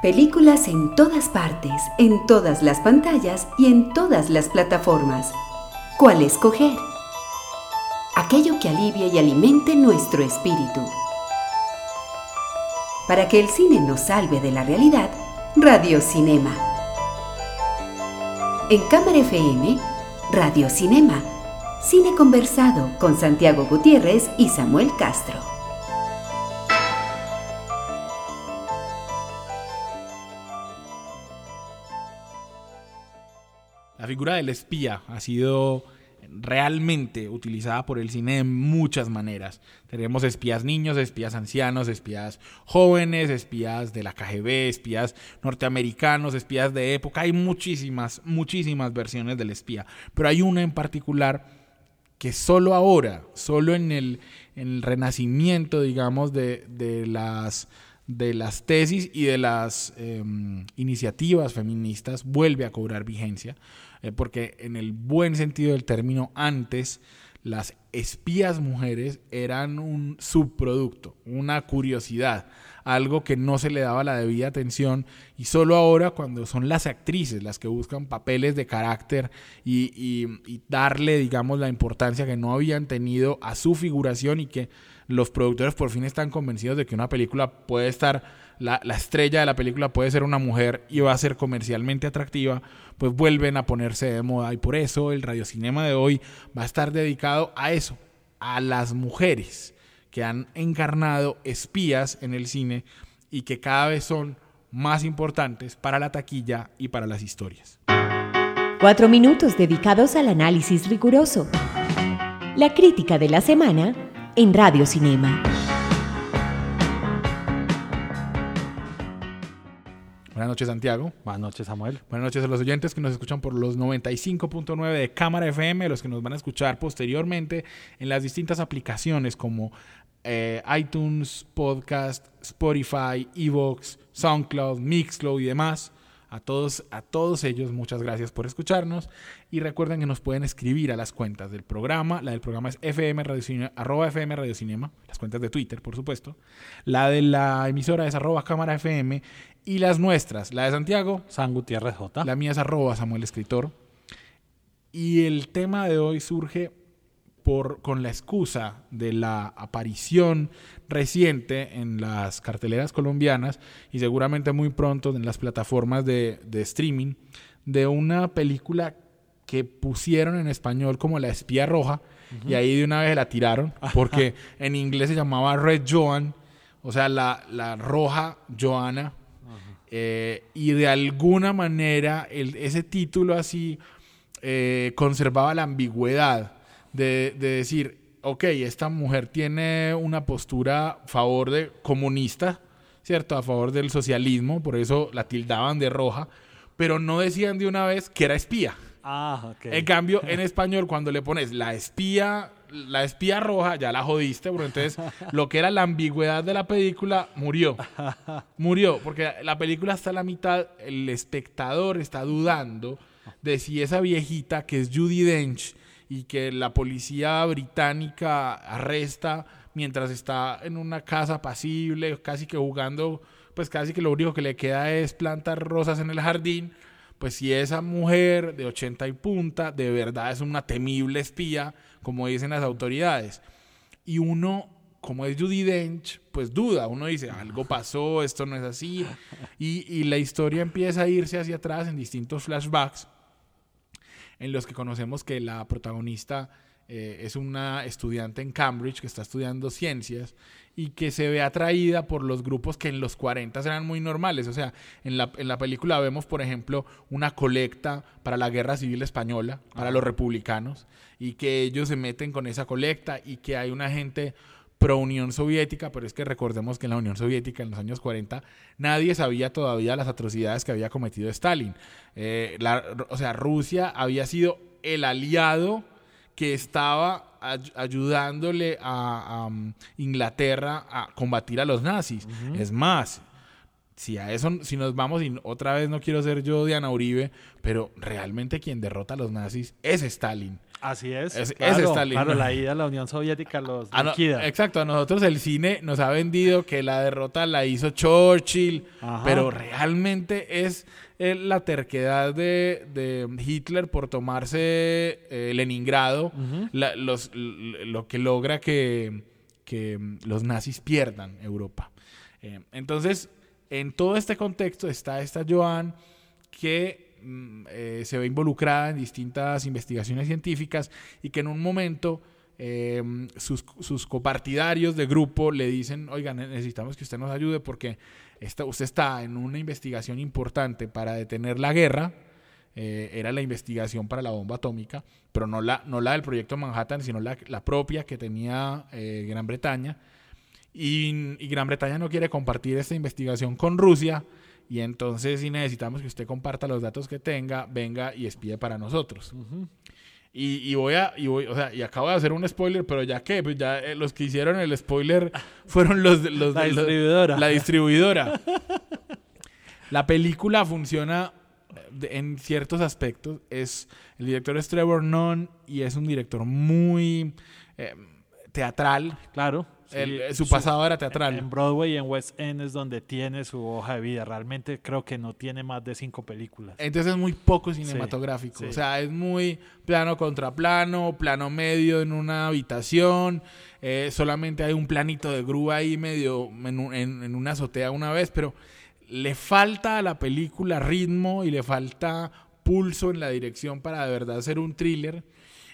Películas en todas partes, en todas las pantallas y en todas las plataformas. ¿Cuál escoger? Aquello que alivie y alimente nuestro espíritu. Para que el cine nos salve de la realidad, Radio Cinema. En Cámara FM, Radio Cinema. Cine conversado con Santiago Gutiérrez y Samuel Castro. Figura del espía ha sido realmente utilizada por el cine de muchas maneras. Tenemos espías niños, espías ancianos, espías jóvenes, espías de la KGB, espías norteamericanos, espías de época. Hay muchísimas, muchísimas versiones del espía. Pero hay una en particular que solo ahora, solo en el, renacimiento, digamos, de, las de las tesis y de las em, iniciativas feministas vuelve a cobrar vigencia. Eh, porque en el buen sentido del término, antes las espías mujeres eran un subproducto, una curiosidad, algo que no se le daba la debida atención y solo ahora cuando son las actrices las que buscan papeles de carácter y, y darle, digamos, la importancia que no habían tenido a su figuración y que los productores por fin están convencidos de que una película puede estar la, estrella de la película puede ser una mujer y va a ser comercialmente atractiva, pues vuelven a ponerse de moda. Y por eso el radiocinema de hoy va a estar dedicado a eso, a las mujeres que han encarnado espías en el cine y que cada vez son más importantes para la taquilla y para las historias. Cuatro minutos dedicados al análisis riguroso. La crítica de la semana en Radio Cinema. Buenas noches, Santiago. Buenas noches, Samuel. Buenas noches a los oyentes que nos escuchan por los 95.9 de Cámara FM, los que nos van a escuchar posteriormente en las distintas aplicaciones como eh, iTunes, Podcast, Spotify, Evox, SoundCloud, Mixcloud y demás. A todos, a todos ellos, muchas gracias por escucharnos. Y recuerden que nos pueden escribir a las cuentas del programa. La del programa es FM Radio Cinema, arroba FM Radio Cinema, las cuentas de Twitter, por supuesto. La de la emisora es arroba cámara FM. Y las nuestras, la de Santiago. San Gutiérrez J. La mía es arroba Samuel Escritor. Y el tema de hoy surge por, con la excusa de la aparición reciente en las carteleras colombianas y seguramente muy pronto en las plataformas de, streaming de una película que pusieron en español como La espía roja y ahí de una vez la tiraron porque en inglés se llamaba Red Joan, o sea, la, la roja Joana. Eh, y de alguna manera ese título así eh, conservaba la ambigüedad de, de decir, ok, esta mujer tiene una postura a favor de comunista, ¿cierto? A favor del socialismo, por eso la tildaban de roja, pero no decían de una vez que era espía. Ah, ok. En cambio, en español, cuando le pones la espía, la espía roja, ya la jodiste, porque entonces lo que era la ambigüedad de la película murió. Murió, porque la película está a la mitad, el espectador está dudando de si esa viejita que es Judy Dench y que la policía británica arresta mientras está en una casa pasible, casi que jugando, pues casi que lo único que le queda es plantar rosas en el jardín, pues si esa mujer de 80 y punta de verdad es una temible espía, como dicen las autoridades, y uno como es Judy Dench, pues duda, uno dice, algo pasó, esto no es así, y, y la historia empieza a irse hacia atrás en distintos flashbacks en los que conocemos que la protagonista eh, es una estudiante en Cambridge que está estudiando ciencias y que se ve atraída por los grupos que en los 40 eran muy normales. O sea, en la, en la película vemos, por ejemplo, una colecta para la guerra civil española, para los republicanos, y que ellos se meten con esa colecta y que hay una gente pro Unión Soviética, pero es que recordemos que en la Unión Soviética en los años 40 nadie sabía todavía las atrocidades que había cometido Stalin. Eh, o sea, Rusia había sido el aliado que estaba ayudándole a, um, Inglaterra a combatir a los nazis. Es más, si a eso, si nos vamos, y otra vez no quiero ser yo Diana Uribe, pero realmente quien derrota a los nazis es Stalin. Así es. Es- claro, ese Stalin, Claro, la ida a la Unión Soviética los A no- liquida. exacto, a nosotros el cine nos ha vendido que la derrota la hizo Churchill, Ajá. pero realmente es eh, la terquedad de, de Hitler por tomarse eh, Leningrado, la- los- lo que logra que, que, los nazis pierdan Europa. Eh, entonces, en todo este contexto está esta Joan que eh, se ve involucrada en distintas investigaciones científicas y que en un momento eh, sus, sus copartidarios de grupo le dicen, oigan, necesitamos que usted nos ayude porque usted está en una investigación importante para detener la guerra. Eh, era la investigación para la bomba atómica, pero no la, no la del proyecto Manhattan, sino la, propia que tenía eh, Gran Bretaña. Y Gran Bretaña no quiere compartir esta investigación con Rusia. Y entonces si necesitamos que usted comparta los datos que tenga, venga y espíe para nosotros. Y, y voy a, y voy, o sea, y acabo de hacer un spoiler, pero ya que, pues ya eh, los que hicieron el spoiler fueron los, los La los- distribuidora. la distribuidora. la película funciona de- en ciertos aspectos. Es el director es Trevor Nunn y es un director muy eh, teatral. Claro. Sí, El- su pasado era teatral. En Broadway y en West End es donde tiene su hoja de vida. Realmente creo que no tiene más de cinco películas. Entonces es muy poco cinematográfico. sí. O sea, es muy plano contra plano, plano medio en una habitación. eh, solamente hay un planito de grúa ahí medio en- en una azotea una vez, pero le falta a la película ritmo y le falta pulso en la dirección para de verdad ser un thriller.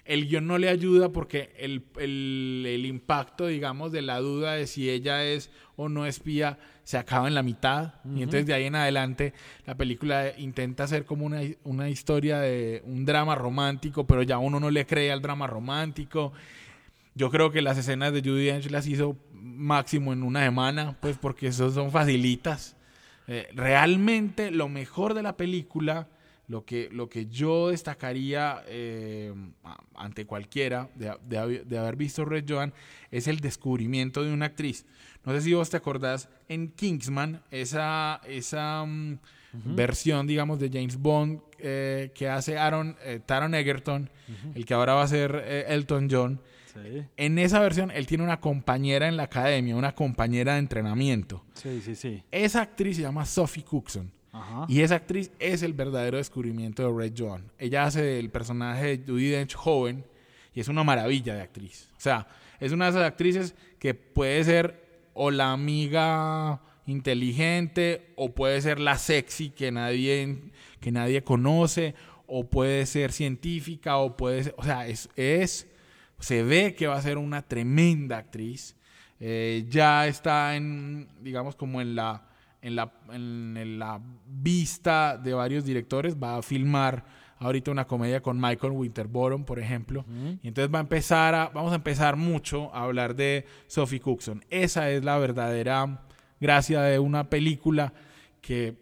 El guion no le ayuda porque el, el- el impacto, digamos, de la duda de si ella es o no espía se acaba en la mitad. Y entonces de ahí en adelante la película intenta hacer como una, una historia de un drama romántico, pero ya uno no le cree al drama romántico. Yo creo que las escenas de Judy Dench las hizo máximo en una semana, pues porque eso son facilitas. Eh, realmente lo mejor de la película, lo que, lo que yo destacaría eh, ante cualquiera de, de haber visto Red Joan, es el descubrimiento de una actriz. No sé si vos te acordás en Kingsman, esa, esa mm, versión, digamos, de James Bond eh, que hace Aaron, eh, Taron Egerton, el que ahora va a ser eh, Elton John. Sí, En esa versión, él tiene una compañera en la academia, una compañera de entrenamiento. sí, sí. sí. Esa actriz se llama Sophie Cookson. Y esa actriz es el verdadero descubrimiento de Red Joan. Ella hace el personaje de Judy Dench joven y es una maravilla de actriz. O sea, es una de esas actrices que puede ser o la amiga inteligente o puede ser la sexy que nadie, que nadie conoce o puede ser científica o puede ser... O sea, es... es se ve que va a ser una tremenda actriz. Eh, ya está en, digamos, como en la, en la, en la vista de varios directores. Va a filmar ahorita una comedia con Michael Winterbottom, por ejemplo. Y entonces va a empezar a, vamos a empezar mucho a hablar de Sophie Cookson. Esa es la verdadera gracia de una película que,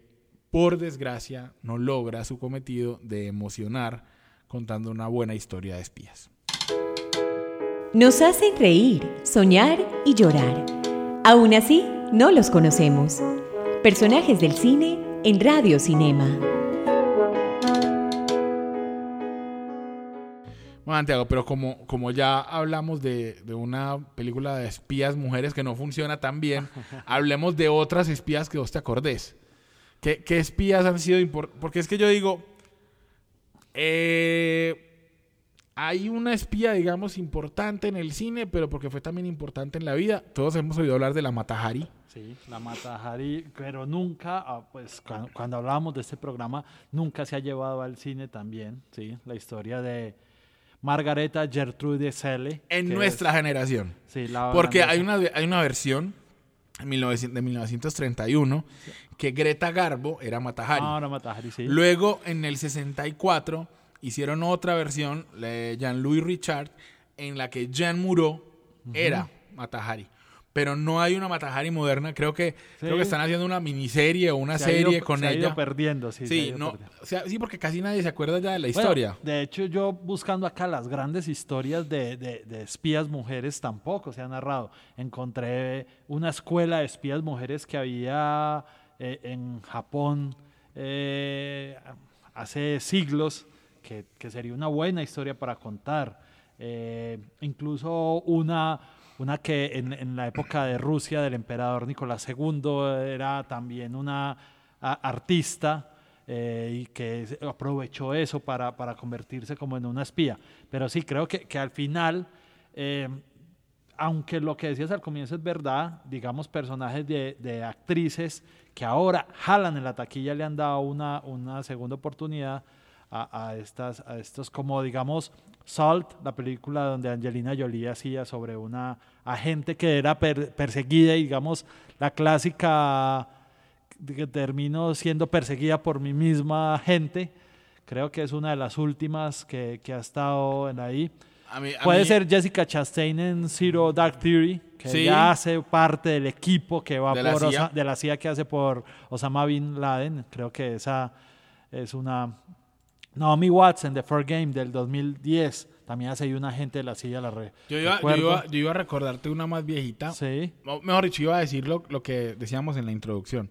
por desgracia, no logra su cometido de emocionar contando una buena historia de espías. Nos hacen reír, soñar y llorar. Aún así, no los conocemos. Personajes del cine en Radio Cinema. Bueno, Santiago, pero como, como ya hablamos de, de una película de espías mujeres que no funciona tan bien, hablemos de otras espías que vos te acordés. ¿Qué, qué espías han sido importantes? Porque es que yo digo, eh, hay una espía, digamos, importante en el cine, pero porque fue también importante en la vida. Todos hemos oído hablar de la Matahari. Sí, la Matahari, pero nunca, ah, pues cuando, cuando hablábamos de este programa, nunca se ha llevado al cine también, sí, la historia de Margareta Gertrude Selle. En nuestra es- generación. sí, la Porque hay una, hay una versión en 1900 de 1931 que Greta Garbo era Matahari. Ah, la Matahari, sí. Luego, en el 64, hicieron otra versión, la de Jean-Louis Richard, en la que Jean Moreau era Matahari. Pero no hay una Matahari moderna. Creo que, creo que están haciendo una miniserie o una Se ha ido- serie con se ha ido ella. perdiendo, sí. Sí, ido no, perdiendo. o sea, sí, porque casi nadie se acuerda ya de la Bueno, historia. de hecho, yo buscando acá las grandes historias de, de- de espías mujeres tampoco se ha narrado. Encontré una escuela de espías mujeres que había eh, en Japón eh, hace siglos, que, que sería una buena historia para contar. Eh, incluso una, una que en, la época de Rusia del emperador Nicolás II era también una artista eh, y que aprovechó eso para, para convertirse como en una espía. Pero sí, creo que, que al final, eh, aunque lo que decías al comienzo es verdad, digamos, personajes de, de actrices que ahora jalan en la taquilla le han dado una, una segunda oportunidad a, a estas, a estos como digamos Salt, la película donde Angelina Jolie hacía sobre una agente que era per- perseguida y digamos la clásica que termino siendo perseguida por mi misma gente. Creo que es una de las últimas que, que ha estado en ahí. A mí- a Puede mí- ser Jessica Chastain en Zero Dark Theory, que Sí. ya hace parte del equipo que va De la por CIA. Osa- de la CIA que hace por Osama Bin Laden. Creo que esa es una. Naomi Watts en The First Game del 2010 también hace ahí una agente de la CIA. La re- Yo iba, yo, iba, yo iba a recordarte una más viejita. Sí. O mejor dicho, iba a decir lo, lo que decíamos en la introducción.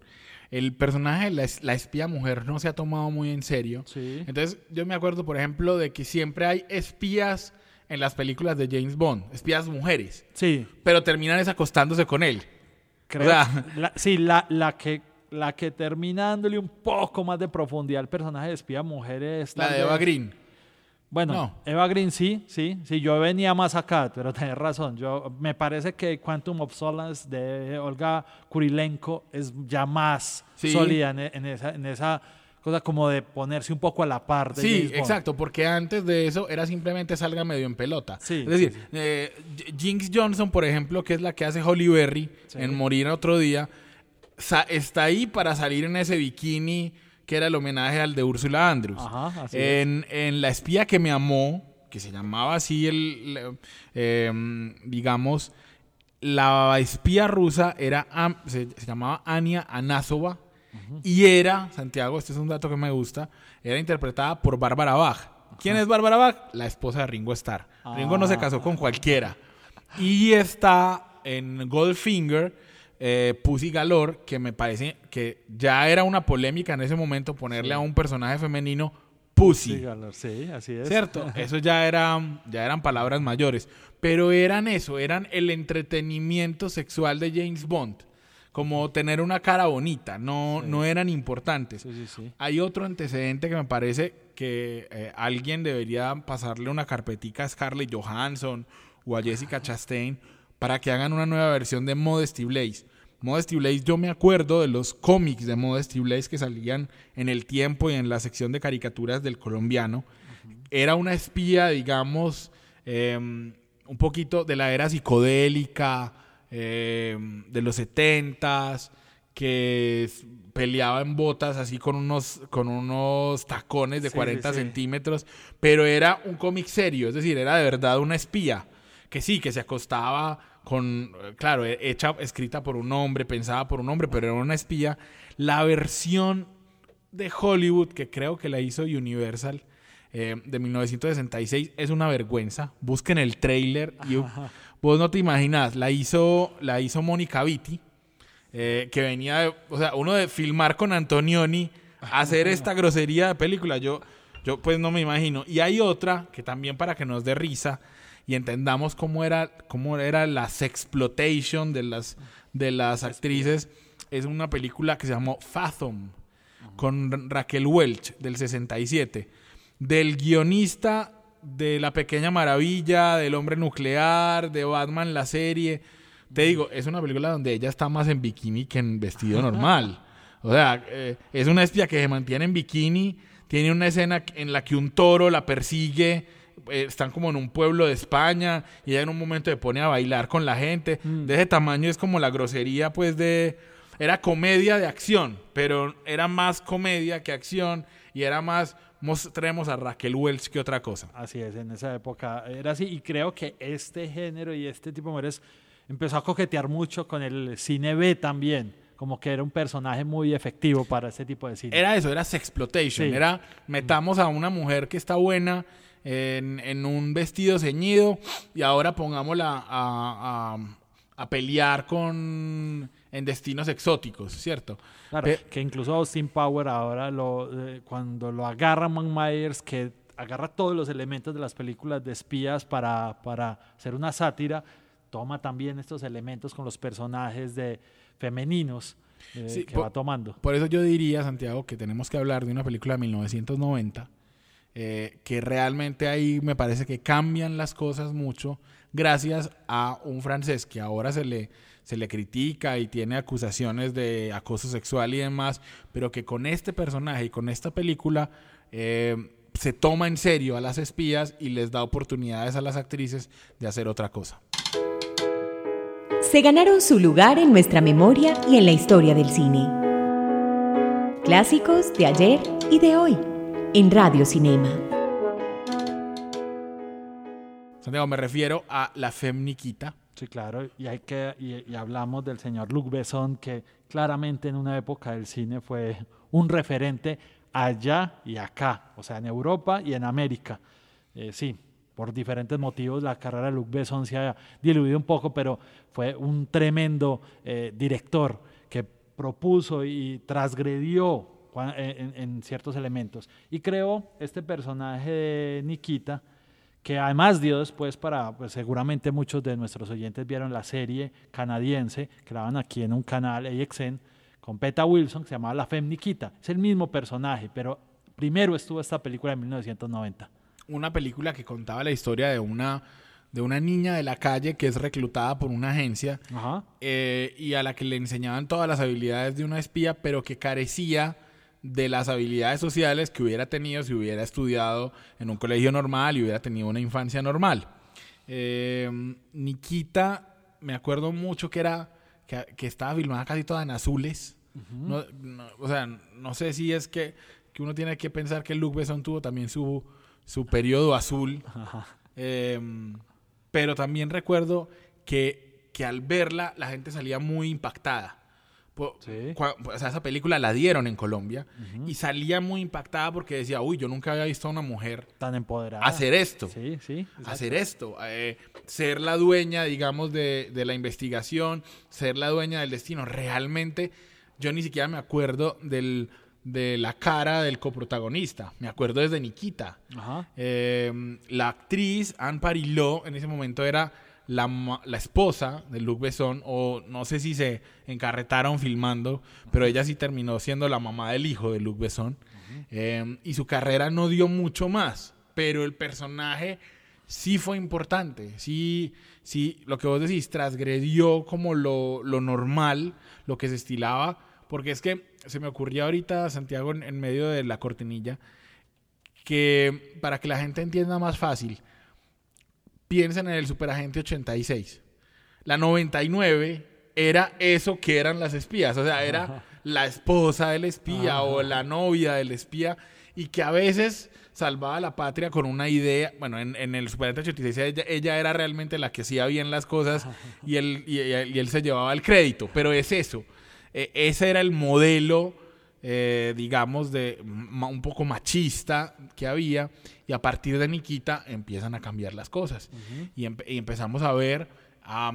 El personaje de la, la espía mujer no se ha tomado muy en serio. Sí. Entonces, yo me acuerdo, por ejemplo, de que siempre hay espías en las películas de James Bond, espías mujeres, Sí. pero terminan es acostándose con él. Creo, O sea- la- sí, la, la que la que termina dándole un poco más de profundidad al personaje de espía mujer es La de Eva Green. Bueno, No. Eva Green sí, sí, sí, yo venía más acá, pero tenés razón. Yo me parece que Quantum of Solace de Olga Kurilenko es ya más Sí. sólida en, en esa, en esa cosa como de ponerse un poco a la par de Sí, exacto, porque antes de eso era simplemente salga medio en pelota. Sí, es decir, sí, sí. eh, Jinx Johnson, por ejemplo, que es la que hace Holly Berry en Morir otro día, está ahí para salir en ese bikini que era el homenaje al de Úrsula Andrews. Ajá, así en, en La espía que me amó, que se llamaba así el, eh, digamos, la espía rusa era, se, se llamaba Ania Anasova y era, Santiago, este es un dato que me gusta, era interpretada por Bárbara Bach. ¿Quién es Bárbara Bach? La esposa de Ringo Starr. Ringo no se casó con cualquiera. Y está en Goldfinger, eh, Pussy Galore, que me parece que ya era una polémica en ese momento ponerle a un personaje femenino Pussy. Sí, Galor, sí, así es. ¿Cierto? Eso ya eran, ya eran palabras mayores. Pero eran eso, eran el entretenimiento sexual de James Bond. Como tener una cara bonita, no, no eran importantes. Sí. Hay otro antecedente que me parece que eh, alguien debería pasarle una carpetica a Scarlett Johansson o a Jessica Chastain para que hagan una nueva versión de Modesty Blaze. Modesty Blaze, yo me acuerdo de los cómics de Modesty Blaze que salían en el tiempo y en la sección de caricaturas del colombiano. Era una espía, digamos, eh, un poquito de la era psicodélica, eh, de los setentas, que peleaba en botas así con unos, con unos tacones de Sí, 40 sí, sí. centímetros, pero era un cómic serio, es decir, era de verdad una espía, que sí, que se acostaba con, claro, eh, hecha, escrita por un hombre, pensada por un hombre, pero era una espía. La versión de Hollywood, que creo que la hizo Universal, eh, de 1966, es una vergüenza. Busquen el trailer y vos no te imaginas, la hizo, la hizo Mónica Vitti, eh, que venía, de- o sea, uno de filmar con Antonioni, hacer esta grosería de película, yo, yo pues no me imagino. Y hay otra que también para que nos dé risa y entendamos cómo era, cómo era la sexploitation de las, de las actrices, es una película que se llamó Fathom, con Raquel Welch, del 67, del guionista de La Pequeña Maravilla, del Hombre Nuclear, de Batman, la serie. Te digo, es una película donde ella está más en bikini que en vestido normal. O sea, eh, es una espía que se mantiene en bikini, tiene una escena en la que un toro la persigue, eh, están como en un pueblo de España y ella en un momento se pone a bailar con la gente. De ese tamaño es como la grosería, pues, de... Era comedia de acción, pero era más comedia que acción y era más mostremos a Raquel Welch que otra cosa. Así es, en esa época era así. Y creo que este género y este tipo de mujeres empezó a coquetear mucho con el cine B también. Como que era un personaje muy efectivo para este tipo de cine. Era eso, era sexploitation. Sí. Era metamos a una mujer que está buena en, en un vestido ceñido y ahora pongámosla a, a- a pelear con en destinos exóticos, ¿cierto? Claro, Pe- que incluso Austin Power ahora lo, eh, cuando lo agarra Man Myers, que agarra todos los elementos de las películas de espías para, para hacer una sátira, toma también estos elementos con los personajes de femeninos eh, Sí, que va tomando. Por eso yo diría, Santiago, que tenemos que hablar de una película de 1990, eh, que realmente ahí me parece que cambian las cosas mucho gracias a un francés que ahora se le, se le critica y tiene acusaciones de acoso sexual y demás, pero que con este personaje y con esta película eh, se toma en serio a las espías y les da oportunidades a las actrices de hacer otra cosa. Se ganaron su lugar en nuestra memoria y en la historia del cine. Clásicos de ayer y de hoy en Radio Cinema. Santiago, me refiero a la Femniquita. Sí, claro, y, hay que, y, y hablamos del señor Luc Besson, que claramente en una época del cine fue un referente allá y acá, o sea, en Europa y en América. Eh, sí, por diferentes motivos la carrera de Luc Besson se ha diluido un poco, pero fue un tremendo eh, director que propuso y transgredió en, en ciertos elementos y creó este personaje de Nikita que además dio después para, pues seguramente muchos de nuestros oyentes vieron la serie canadiense que la daban aquí en un canal AXN con Peta Wilson que se llamaba La Femme Nikita. Es el mismo personaje, pero primero estuvo esta película en 1990. una película que contaba la historia de una, de una niña de la calle que es reclutada por una agencia Ajá. eh, y a la que le enseñaban todas las habilidades de una espía, pero que carecía de las habilidades sociales que hubiera tenido si hubiera estudiado en un colegio normal y hubiera tenido una infancia normal. Eh, Nikita, me acuerdo mucho que era que, que estaba filmada casi toda en azules. No- no, o sea, no sé si es que, que uno tiene que pensar que Luc Besson tuvo también su, su periodo azul. Eh, pero también recuerdo que, que al verla la gente salía muy impactada. Sí. o sea, esa película la dieron en Colombia y salía muy impactada porque decía, uy, yo nunca había visto a una mujer Tan empoderada. hacer esto Sí, sí. exacto. hacer esto, eh, ser la dueña, digamos, de, de la investigación, ser la dueña del destino. Realmente, yo ni siquiera me acuerdo del, de la cara del coprotagonista, me acuerdo desde Nikita. Ajá. Eh, la actriz Anne Parillo en ese momento era la, la esposa de Luc Besson, o no sé si se encarretaron filmando, pero ella sí terminó siendo la mamá del hijo de Luc Besson. Eh, y su carrera no dio mucho más, pero el personaje sí fue importante. Sí, sí, lo que vos decís, transgredió como lo, lo normal, lo que se estilaba, porque es que se me ocurría ahorita, Santiago, en, en medio de la cortinilla, que para que la gente entienda más fácil, piensen en el Superagente 86. La 99 era eso que eran las espías, o sea, era la esposa del espía o la novia del espía y que a veces salvaba a la patria con una idea, bueno, en, en el Superagente 86 ella, ella era realmente la que hacía bien las cosas y él, y, y él se llevaba el crédito, pero es eso, Eh, ese era el modelo eh, digamos, de un poco machista que había, y a partir de Nikita empiezan a cambiar las cosas. y, empe- y empezamos a ver a,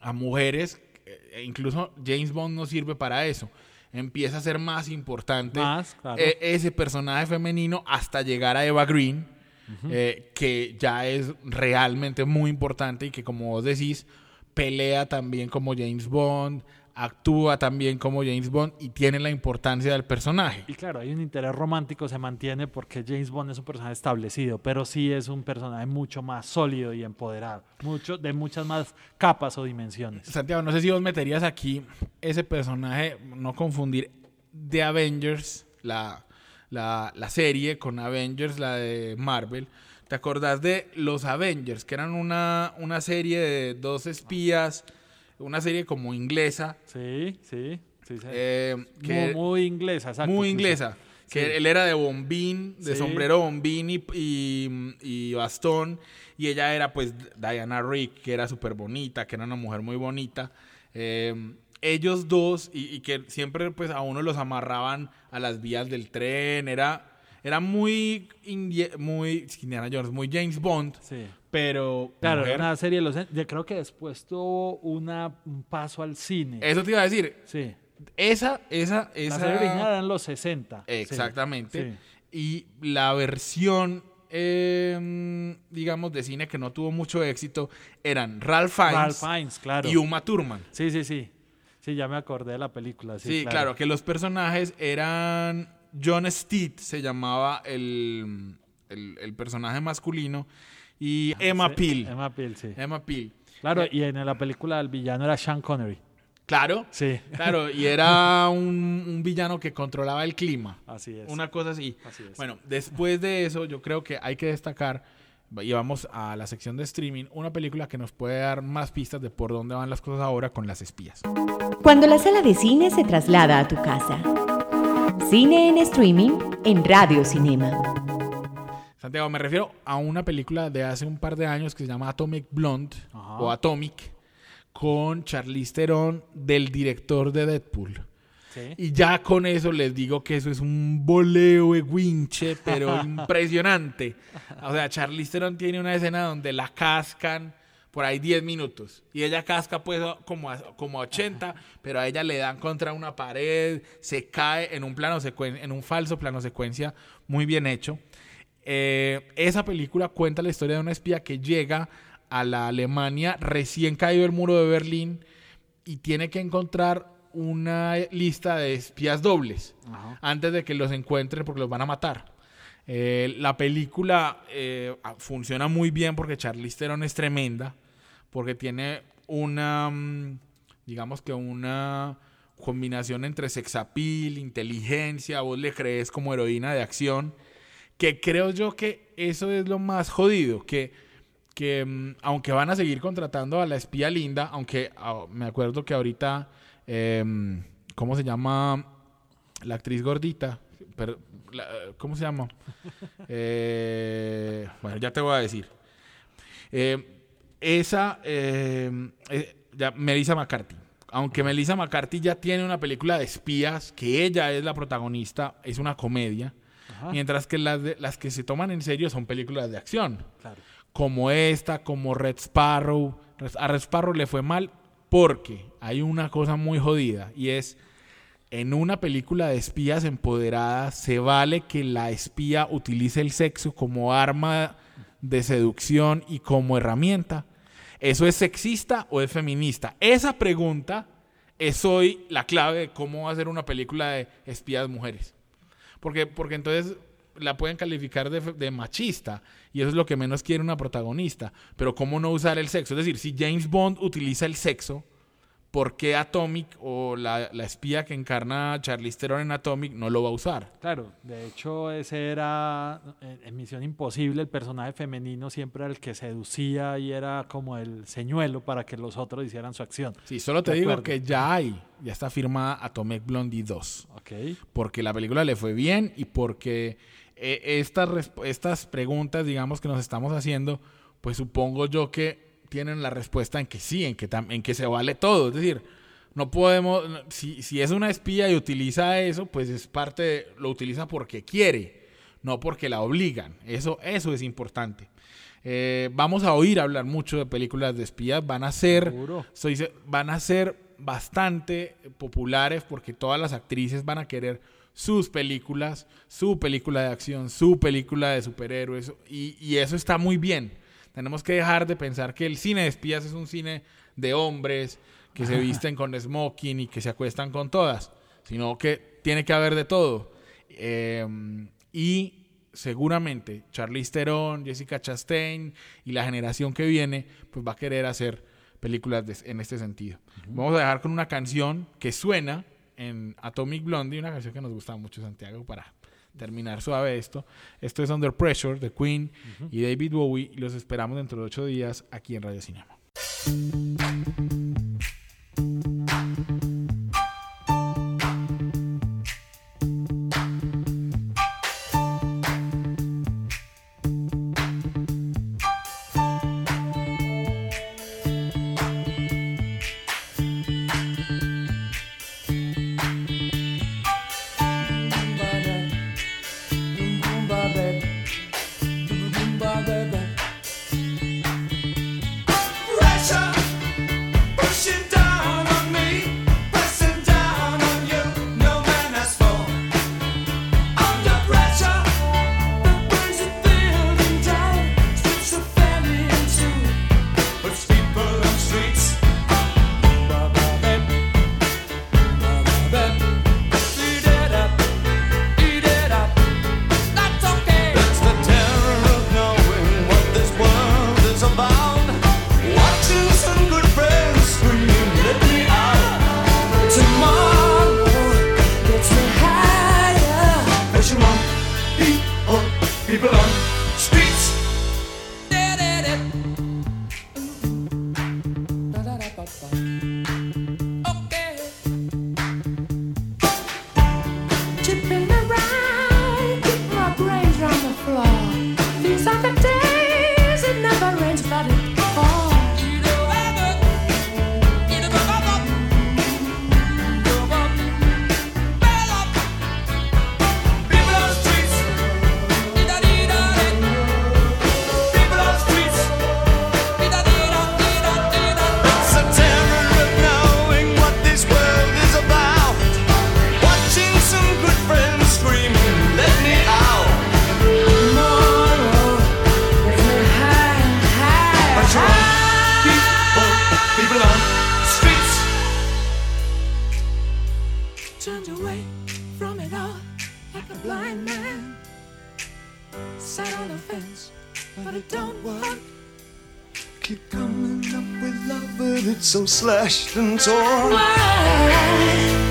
a mujeres, eh, incluso James Bond no sirve para eso. Empieza a ser más importante Más, claro. eh, ese personaje femenino hasta llegar a Eva Green, eh, que ya es realmente muy importante y que, como vos decís, pelea también como James Bond, actúa también como James Bond y tiene la importancia del personaje. Y claro, hay un interés romántico, se mantiene porque James Bond es un personaje establecido, pero sí es un personaje mucho más sólido y empoderado, mucho, de muchas más capas o dimensiones. Santiago, no sé si vos meterías aquí ese personaje, no confundir de Avengers, la, la, la serie, con Avengers, la de Marvel. ¿Te acordás de los Avengers, que eran una, una serie de dos espías, una serie como inglesa, Sí, sí, sí. sí. eh, que- muy, muy inglesa, exacto. muy inglesa. sí. Que él era de bombín, de Sí. sombrero bombín y, y- y bastón. Y ella era pues Diana Rick, que era súper bonita, que era una mujer muy bonita. Eh, ellos dos, y, y que siempre pues a uno los amarraban a las vías del tren, era, era muy, muy Indiana Jones, muy James Bond, Sí. pero Claro, mujer. era una serie de los... Yo creo que después tuvo una, un paso al cine. Eso te iba a decir. sí. Esa, esa, La esa. serie original era en los 60. sí. Exactamente. Sí. Y la versión, eh, digamos, de cine que no tuvo mucho éxito eran Ralph Fiennes, Ralph Fiennes, claro. y Uma Thurman. Sí, sí, sí. Sí, ya me acordé de la película. Sí, Sí, claro. que los personajes eran John Steed, se llamaba el, el, el personaje masculino, y Emma Sí, Peel. Emma Peel, sí. Emma Peel. Claro, y en la película el villano era Sean Connery. Claro, Sí. claro, y era un, un villano que controlaba el clima. Así es. Una cosa así. Así es. Bueno, después de eso, yo creo que hay que destacar, y vamos a la sección de streaming, una película que nos puede dar más pistas de por dónde van las cosas ahora con las espías. Cuando la sala de cine se traslada a tu casa. Cine en streaming en Radio Cinema. Santiago, me refiero a una película de hace un par de años que se llama Atomic Blonde Ajá. o Atomic con Charlize Theron del director de Deadpool. Sí. Y ya con eso les digo que eso es un boleo de winche, pero impresionante. O sea, Charlize Theron tiene una escena donde la cascan por ahí 10 minutos. Y ella casca pues como a, como a 80, pero a ella le dan contra una pared, se cae en un plano en un falso plano secuencia muy bien hecho. Eh, esa película cuenta la historia de una espía que llega a la Alemania recién caído el muro de Berlín y tiene que encontrar una lista de espías dobles Ajá. antes de que los encuentren porque los van a matar. Eh, la película eh, funciona muy bien porque Charlize Theron es tremenda, porque tiene una, mm, digamos que una combinación entre sexapil, inteligencia, vos le crees como heroína de acción, que creo yo que eso es lo más jodido, que, que mm, aunque van a seguir contratando a la espía linda, aunque ah, me acuerdo que ahorita, em, ¿cómo se llama la actriz gordita? ¿Cómo se llama? Eh, bueno, ya te voy a decir. Eh, esa, eh, eh, ya, Melissa McCarthy. Aunque Melissa McCarthy ya tiene una película de espías, que ella es la protagonista, es una comedia, Ajá. mientras que las, de- las que se toman en serio son películas de acción Claro. como esta, como Red Sparrow. A Red Sparrow le fue mal porque hay una cosa muy jodida y es en una película de espías empoderadas se vale que la espía utilice el sexo como arma de seducción y como herramienta. ¿Eso es sexista o es feminista? Esa pregunta es hoy la clave de cómo hacer una película de espías mujeres. Porque, porque entonces la pueden calificar de, de machista y eso es lo que menos quiere una protagonista. Pero ¿cómo no usar el sexo? Es decir, si James Bond utiliza el sexo, ¿por qué Atomic o la, la espía que encarna Charlize Theron en Atomic no lo va a usar? Claro, de hecho ese era en, Misión Imposible, el personaje femenino siempre era el que seducía y era como el señuelo para que los otros hicieran su acción. Sí, solo te digo acuerdo. que ya hay, ya está firmada Atomic Blondie 2. Ok. porque la película le fue bien y porque eh, estas, estas preguntas, digamos, que nos estamos haciendo, pues supongo yo que tienen la respuesta en que sí, en que, en que se vale todo. Es decir, no podemos, si, si es una espía y utiliza eso, pues es parte, de- lo utiliza porque quiere, no porque la obligan. Eso, eso es importante. Eh, vamos a oír hablar mucho de películas de espías, van a ser soy van a ser bastante populares porque todas las actrices van a querer sus películas, su película de acción, su película de superhéroes y, y eso está muy bien. Tenemos que dejar de pensar que el cine de espías es un cine de hombres que se visten con smoking y que se acuestan con todas, sino que tiene que haber de todo. Eh, y seguramente Charlize Theron, Jessica Chastain y la generación que viene, pues va a querer hacer películas de- en este sentido. Vamos a dejar con una canción que suena en Atomic Blondie, una canción que nos gusta mucho, Santiago, para terminar suave esto. Esto es Under Pressure de Queen y David Bowie y los esperamos dentro de ocho días aquí en Radio Cinema. to be. keep coming up with love, but it's so slashed and torn. Why?